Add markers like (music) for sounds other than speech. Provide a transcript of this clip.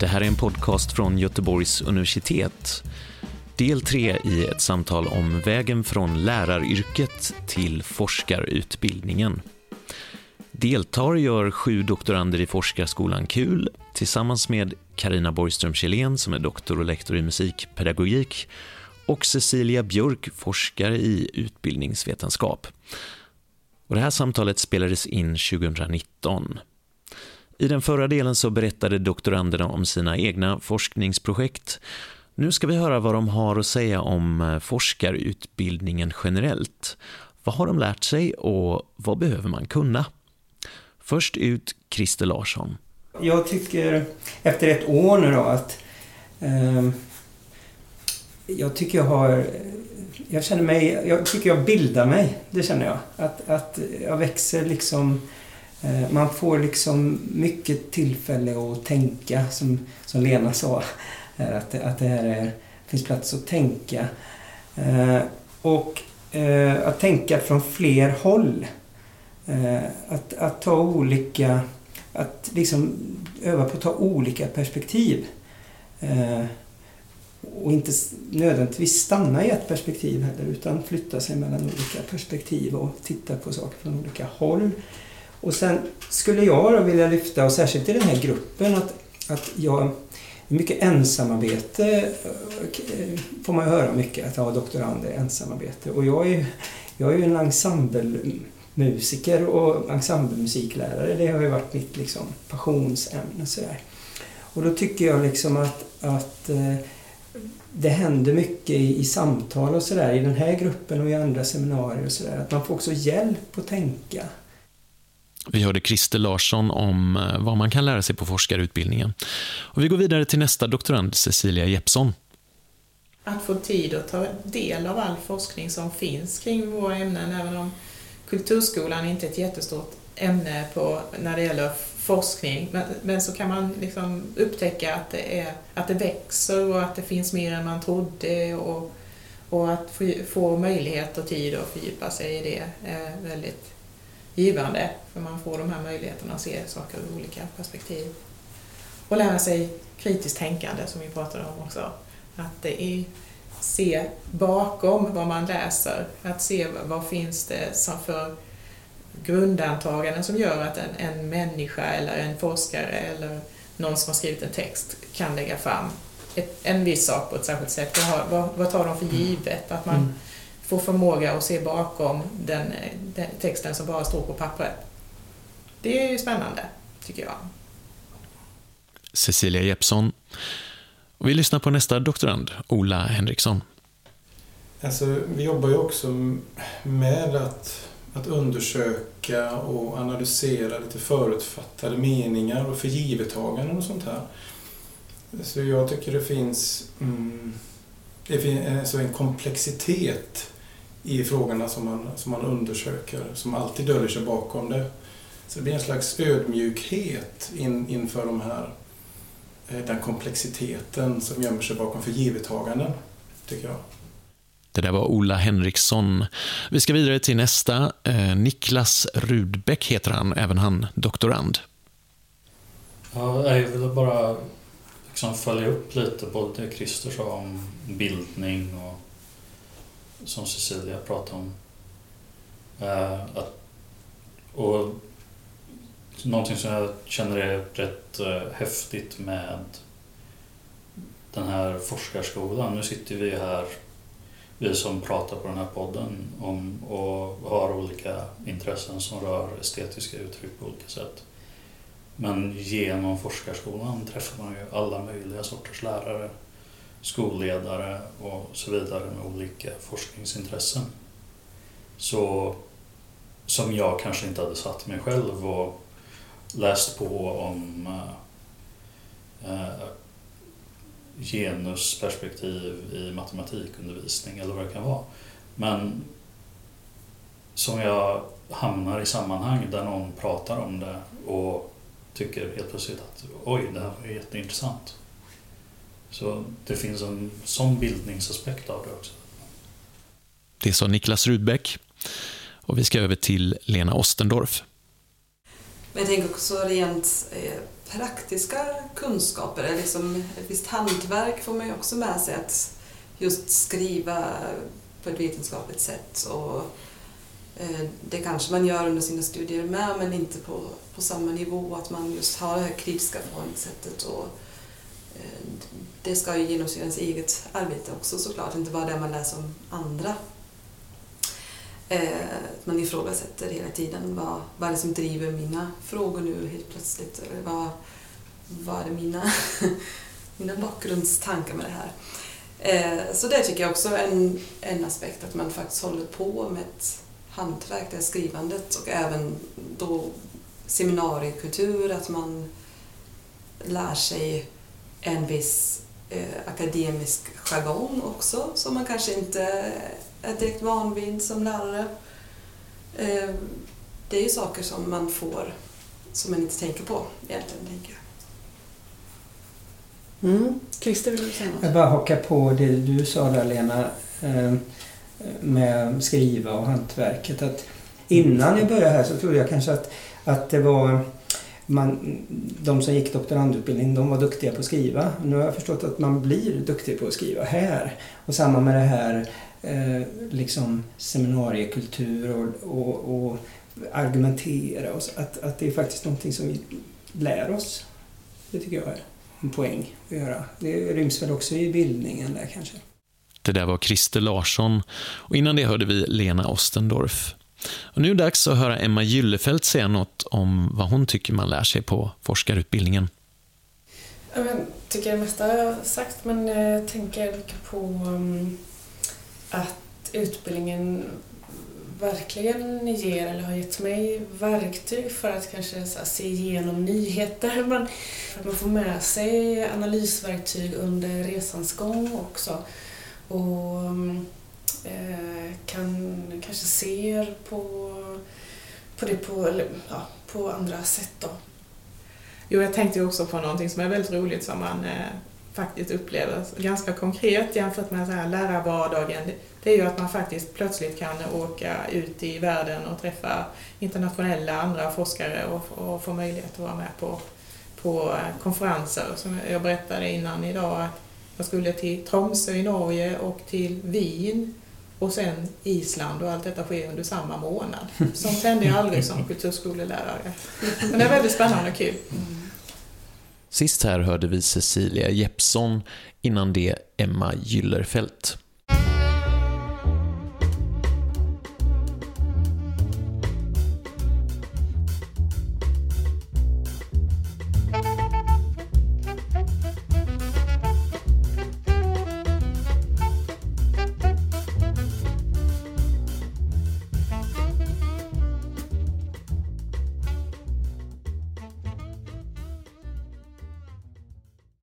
Det här är en podcast från Göteborgs universitet. Del 3 i ett samtal om vägen från läraryrket till forskarutbildningen. Deltar gör sju doktorander i Forskarskolan KUL tillsammans med Karina Borgström Kjellén som är doktor och lektor i musikpedagogik och Cecilia Björk, forskare i utbildningsvetenskap. Och det här samtalet spelades in 2019. I den förra delen så berättade doktoranderna om sina egna forskningsprojekt. Nu ska vi höra vad de har att säga om eh, forskarutbildningen generellt. Vad har de lärt sig och vad behöver man kunna? Först ut Christer Larsson. Jag tycker efter ett år nu då att eh, jag tycker jag har jag känner mig, jag tycker jag bildar mig. Det känner jag. Att, att jag växer liksom Eh, Eh, man får liksom mycket tillfälle att tänka, som, som Lena sa. Att, att det här är, finns plats att tänka. Eh, och eh, att tänka från fler håll. Att, att ta olika... Att liksom öva på att ta olika perspektiv. Och inte nödvändigtvis stanna i ett perspektiv heller utan flytta sig mellan olika perspektiv och titta på saker från olika håll. Och sen skulle jag då vilja lyfta, och särskilt i den här gruppen, att, att jag mycket ensamarbete eh, får man ju höra mycket, att ja, doktorander är ensamarbete. Och jag är, jag är ju en ensemblemusiker och ensemblemusiklärare. Det har ju varit mitt liksom, passionsämne. Sådär. Och då tycker jag liksom att, att eh, det händer mycket i, i samtal och sådär i den här gruppen och i andra seminarier och sådär. Att man får också hjälp att tänka. Vi hörde Christer Larsson om eh, vad man kan lära sig på forskarutbildningen. Och vi går vidare till nästa doktorand, Cecilia Jeppsson. Att få tid att ta del av all forskning som finns kring våra ämnen, även om kulturskolan inte är ett jättestort ämne på, när det gäller forskning, men, men så kan man liksom upptäcka att det, är, att det växer och att det finns mer än man trodde och, och att få, få möjlighet och tid att fördjupa sig i det är väldigt givande, för man får de här möjligheterna att se saker ur olika perspektiv. Och lära sig kritiskt tänkande, som vi pratade om också. Att det är se bakom vad man läser, att se vad finns det som för grundantaganden som gör att en, en människa eller en forskare eller någon som har skrivit en text kan lägga fram ett, en viss sak på ett särskilt sätt. Vad, vad, vad tar de för givet? Att man mm få förmåga att se bakom den, den, texten som bara står på pappret. Det är ju spännande, tycker jag. Cecilia Jeppsson. Och vi lyssnar på nästa doktorand, Ola Henriksson. Alltså, vi jobbar ju också med att, att undersöka och analysera lite förutfattade meningar och förgivetaganden och sånt här. Så jag tycker det finns, mm, det finns alltså en komplexitet i frågorna som man, som man undersöker, som alltid döljer sig bakom det. Så det blir en slags ödmjukhet in, inför de här, eh, den komplexiteten som gömmer sig bakom förgivettaganden, tycker jag. Det där var Ola Henriksson. Vi ska vidare till nästa. Eh, Niklas Rudbeck heter han, även han doktorand. Ja, jag vill bara liksom följa upp lite på det Christer sa om bildning och som Cecilia pratade om. Uh, att, och någonting som jag känner är rätt uh, häftigt med den här forskarskolan. Nu sitter vi här, vi som pratar på den här podden om, och har olika intressen som rör estetiska uttryck på olika sätt. Men genom forskarskolan träffar man ju alla möjliga sorters lärare skolledare och så vidare med olika forskningsintressen. Så, som jag kanske inte hade satt mig själv och läst på om eh, eh, genusperspektiv i matematikundervisning eller vad det kan vara. Men som jag hamnar i sammanhang där någon pratar om det och tycker helt plötsligt att oj, det här var jätteintressant. Så det finns en sån bildningsaspekt av det också. Det sa Niklas Rudbeck. Och vi ska över till Lena Ostendorf. Men jag tänker också rent eh, praktiska kunskaper, eller liksom ett visst hantverk får man ju också med sig att just skriva på ett vetenskapligt sätt. Och, eh, det kanske man gör under sina studier med, men inte på, på samma nivå, att man just har det här kritiska förhållningssättet. Och, det ska ju genomsyra ens eget arbete också såklart, inte bara det man läser om andra. Eh, man ifrågasätter hela tiden vad, vad är det som driver mina frågor nu helt plötsligt? Eller vad, vad är mina, (laughs) mina bakgrundstankar med det här? Eh, så det tycker jag också är en, en aspekt, att man faktiskt håller på med ett hantverk, det här skrivandet och även då seminariekultur, att man lär sig en viss eh, akademisk jargong också som man kanske inte är direkt van vid som lärare. Eh, det är ju saker som man får som man inte tänker på egentligen, tänker jag. Mm. Christer, vill du säga något? Jag bara hakar på det du sa där Lena eh, med skriva och hantverket. Att innan jag började här så trodde jag kanske att, att det var man, de som gick doktorandutbildning de var duktiga på att skriva. Nu har jag förstått att man blir duktig på att skriva här. Och samma med det här eh, liksom seminariekultur och, och, och argumentera. Och så, att, att det är faktiskt någonting som vi lär oss. Det tycker jag är en poäng att göra. Det ryms väl också i bildningen där kanske. Det där var Christer Larsson och innan det hörde vi Lena Ostendorf. Och nu är det dags att höra Emma Gyllefelt säga något om vad hon tycker man lär sig på forskarutbildningen. Jag tycker det mesta har jag sagt, men jag tänker på mm, att utbildningen verkligen ger, eller har gett mig, verktyg för att kanske se igenom nyheter. Man, man får med sig analysverktyg under resans gång också. Och mm, Eh, kan kanske se på, på det på, ja, på andra sätt. Då. Jo, jag tänkte också på någonting som är väldigt roligt som man eh, faktiskt upplever ganska konkret jämfört med så här lärarvardagen. Det är ju att man faktiskt plötsligt kan åka ut i världen och träffa internationella andra forskare och, och få möjlighet att vara med på, på eh, konferenser. Som jag berättade innan idag, att jag skulle till Tromsö i Norge och till Wien och sen Island och allt detta sker under samma månad. Sånt hände jag aldrig som (laughs) kulturskolelärare. Men det är väldigt spännande och kul. Sist här hörde vi Cecilia Jeppsson, innan det Emma Gyllerfelt.